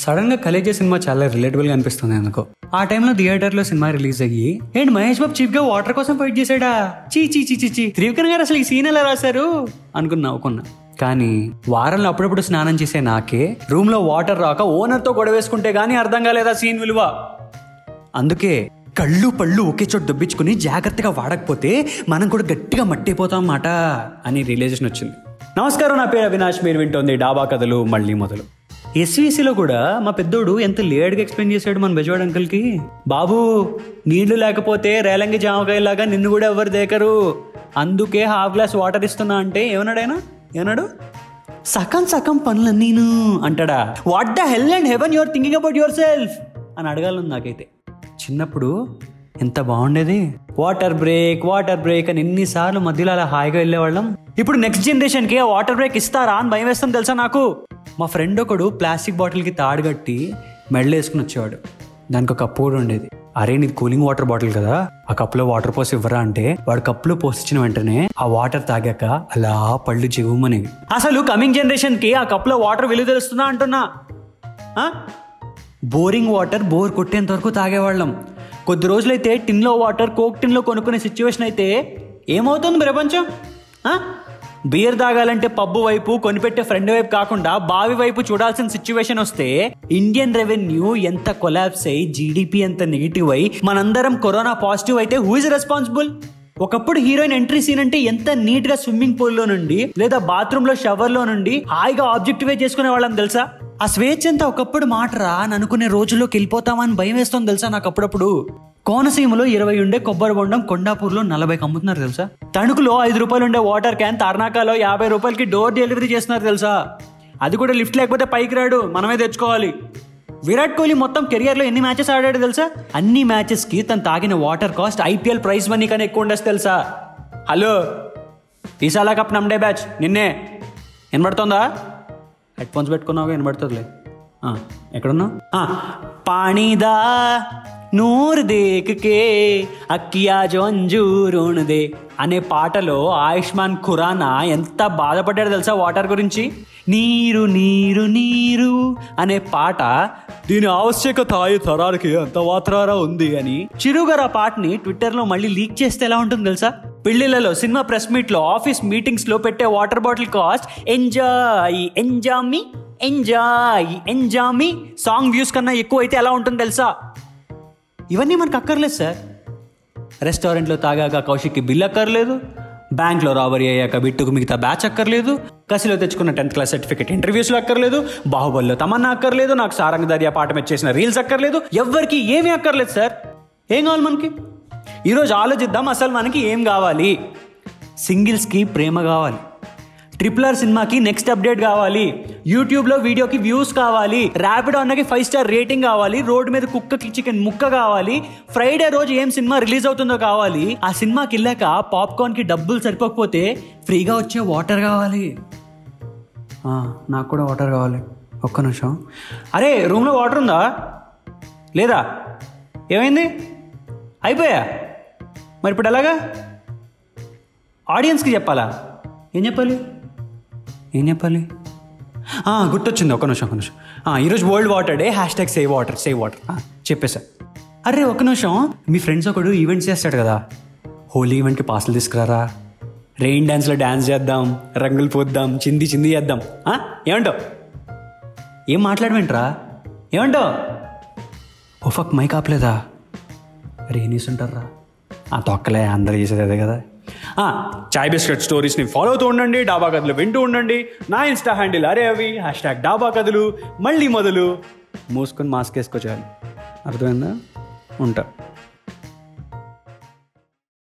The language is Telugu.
సడన్గా కలేజే సినిమా చాలా రిలేటబుల్గా అనిపిస్తుంది ఎందుకో. ఆ టైంలో థియేటర్లో సినిమా రిలీజ్ అయ్యి ఏంటి మహేష్ బాబు చీప్గా వాటర్ కోసం ఫైట్ చేశాడా? చీ చీ చీ చీ త్రివిక్రమ్ గారు అసలు ఈ సీన్ ఎలా రాశారు? అనుకుని నవ్వుకున్నా. కానీ వారంలో అప్పుడప్పుడు స్నానం చేసే నాకే రూమ్లో వాటర్ రాక ఓనర్తో కానీ గానీ అర్థం కాలేదా సీన్ విలువ? అందుకే కళ్ళు పళ్ళు ఒకే చోట దొబ్బించుకుని జాగ్రత్తగా వాడకపోతే మనం కూడా గట్టిగా మట్టిపోతాం మాట అని రియలైజేషన్ వచ్చింది. నమస్కారం నా పేరు అవినాష్. మీరు వింటోంది డాబా కథలు మళ్ళీ మొదలు. ఎస్వీసీలో కూడా మా పెద్దోడు ఎంత లేట్గా ఎక్స్ప్లెయిన్ చేశాడు మన బెజవాడ్ అంకుల్కి. బాబు నీళ్ళు లేకపోతే రేలంగి జామకాయలాగా నిన్ను కూడా ఎవరు దేకరు? అందుకే హాఫ్ గ్లాస్ వాటర్ ఇస్తున్నా అంటే ఏమన్నాడైనా ఏమన్నాడు? సగం సగం పనులు నేను అంటాడా. What the hell and heaven your thinking about yourself అని అడగాలను నాకైతే. చిన్నప్పుడు ఎంత బాగుండేది. వాటర్ బ్రేక్ వాటర్ బ్రేక్ అని ఎన్నిసార్లు మధ్యలో అలా హాయిగా వెళ్ళేవాళ్ళం. ఇప్పుడు నెక్స్ట్ జనరేషన్కి వాటర్ బ్రేక్ ఇస్తారా అని భయం వేస్తాం తెలుసా నాకు? మా ఫ్రెండ్ ఒకడు ప్లాస్టిక్ బాటిల్కి తాడు కట్టి మెడలు వేసుకుని వచ్చేవాడు. దానికి ఒక కప్పు కూడా ఉండేది. అరే నీది కూలింగ్ వాటర్ బాటిల్ కదా ఆ కప్పులో వాటర్ పోసి ఇవ్వరా అంటే వాడు కప్పులో పోసిచ్చిన వెంటనే ఆ వాటర్ తాగాక అలా పళ్ళు చెవుమని అసలు కమింగ్ జనరేషన్కి ఆ కప్పులో వాటర్ విలువ తెలుస్తుందా అంటున్నా? బోరింగ్ వాటర్ బోర్ కొట్టేంత వరకు తాగేవాళ్ళం. కొద్ది రోజులైతే టిన్లో వాటర్ కోక్ టిన్లో కొనుక్కునే సిచ్యువేషన్ అయితే ఏమవుతుంది ప్రపంచం? బియర్ తాగాలంటే పబ్బు వైపు కొనిపెట్టే ఫ్రెండ్ వైపు కాకుండా బావి వైపు చూడాల్సిన సిచ్యువేషన్ వస్తే ఇండియన్ రెవెన్యూ ఎంత కొలాప్స్ అయ్యి జీడిపి ఎంత నెగిటివ్ అయ్యి మనందరం కరోనా పాజిటివ్ అయితే హూ ఇస్ రెస్పాన్సిబుల్ ఒకప్పుడు హీరోయిన్ ఎంట్రీ సీన్ అంటే ఎంత నీట్గా స్విమ్మింగ్ పూల్లో నుండి లేదా బాత్రూమ్లో షవర్లో నుండి హాయిగా ఆబ్జెక్టివే చేసుకునే వాళ్ళం తెలుసా? ఆ స్వేచ్ఛ అంతా ఒకప్పుడు మాటరా? అని అనుకునే రోజుల్లోకి వెళ్ళిపోతామని భయం వేస్తుంది తెలుసా నాకు అప్పుడప్పుడు? కోనసీమలో ఇరవై ఉండే కొబ్బరి బొండం కొండాపూర్లో నలభైకి అమ్ముతున్నారు తెలుసా? తణుకులో ఐదు రూపాయలు ఉండే వాటర్ క్యాన్ తార్నాకాలో యాభై రూపాయలకి డోర్ డెలివరీ చేస్తున్నారు తెలుసా? అది కూడా లిఫ్ట్ లేకపోతే పైకి రాడు మనమే తెచ్చుకోవాలి. విరాట్ కోహ్లీ మొత్తం కెరియర్లో ఎన్ని మ్యాచెస్ ఆడాడు తెలుసా? అన్ని మ్యాచెస్కి తను తాగిన water cost IPL prize money కన్నా ఎక్కువ ఉండొచ్చు తెలుసా? హలో ఈసాలా కప్ నమ్డే బ్యాచ్ నిన్నే. వినబడుతోందా? హెడ్ ఫోన్స్ పెట్టుకున్నావు వినబడుతుందిలే. ఎక్కడున్నా? ఎక్కడున్నావు పాణిదా నూరు దేకే అక్కియా జో అనే పాటలో ఆయుష్మాన్ ఖురానా ఎంత బాధపడ్డాడు తెలుసా వాటర్ గురించి? నీరు నీరు నీరు అనే పాట దీని ఆవశ్యకత ఈ తరాలకి అంత వాత్రారా ఉంది అని చిరు ఆ పాటని ట్విట్టర్లో మళ్ళీ లీక్ చేస్తే ఎలా ఉంటుంది తెలుసా? పెళ్ళిళ్ళలో సినిమా ప్రెస్ మీట్లో ఆఫీస్ మీటింగ్స్లో పెట్టే వాటర్ బాటిల్ కాస్ట్ ఎంజాయ్ ఎంజామీ ఎంజాయ్ ఎంజామీ. సాంగ్ వ్యూస్ కన్నా ఎక్కువ అయితే ఎలా ఉంటుంది తెలుసా? ఇవన్నీ మనకు అక్కర్లేదు సార్. రెస్టారెంట్లో తాగాక కౌశిక్కి బిల్ అక్కర్లేదు. బ్యాంక్లో రాబరీ అయ్యాక బిట్టుకు మిగతా బ్యాచ్ అక్కర్లేదు. కసిలో తెచ్చుకున్న టెన్త్ క్లాస్ సర్టిఫికేట్ ఇంటర్వ్యూస్లో అక్కర్లేదు. బాహుబలిలో తమన్నా అక్కర్లేదు. నాకు సారంగ దర్యా పాఠం చేసిన రీల్స్ అక్కర్లేదు. ఎవరికి ఏమీ అక్కర్లేదు సార్. ఏం కావాలి మనకి? ఈరోజు ఆలోచిద్దాం అసలు మనకి ఏం కావాలి? సింగిల్స్కి ప్రేమ కావాలి. ట్రిపులర్ సినిమాకి నెక్స్ట్ అప్డేట్ కావాలి. యూట్యూబ్లో వీడియోకి వ్యూస్ కావాలి. ర్యాపిడ్ అన్నకి ఫైవ్ స్టార్ రేటింగ్ కావాలి. రోడ్డు మీద కుక్కకి చికెన్ ముక్క కావాలి. ఫ్రైడే రోజు ఏం సినిమా రిలీజ్ అవుతుందో కావాలి. ఆ సినిమాకి వెళ్ళాక పాప్కార్న్కి డబ్బులు సరిపోకపోతే ఫ్రీగా వచ్చే వాటర్ కావాలి. నాకు కూడా వాటర్ కావాలి. ఒక్క నిమిషం. అరే రూమ్లో వాటర్ ఉందా? లేదా? ఏమైంది? అయిపోయా? మరి ఇప్పుడు ఎలాగా? ఆడియన్స్కి చెప్పాలా? ఏం చెప్పాలి? ఏం చెప్పాలి? గుర్తొచ్చింది ఒక నిమిషం ఒక నిమిషం. ఆ, ఈరోజు world water day hashtag save water save water చెప్పేసా. అరే ఒక నిమిషం. మీ ఫ్రెండ్స్ ఒకడు ఈవెంట్స్ చేస్తాడు కదా. హోలీ ఈవెంట్కి పాసలు తీసుకురారా? రెయిన్ డ్యాన్స్లో డ్యాన్స్ చేద్దాం రంగులు పోద్దాం చింది చింది చేద్దాం. ఏమంటావు? ఏం మాట్లాడమంటరా? ఏమంటావు? ఓ ఫక్ మైక్ ఆపలేదా? అరే ఏం ఆ తొక్కలే అందరు చేసేది అదే కదా. చాయ్ బిస్కెట్ స్టోరీస్ని ఫాలో అవుతూ ఉండండి డాబా కథలు వింటూ ఉండండి. నా ఇన్స్టా హ్యాండిల్ అరే అవి హ్యాష్ ట్యాగ్ డాబా కథలు మళ్ళీ మొదలు. మూసుకొని మాస్క్ వేసుకోచాలి అర్థమైందా? ఉంటా.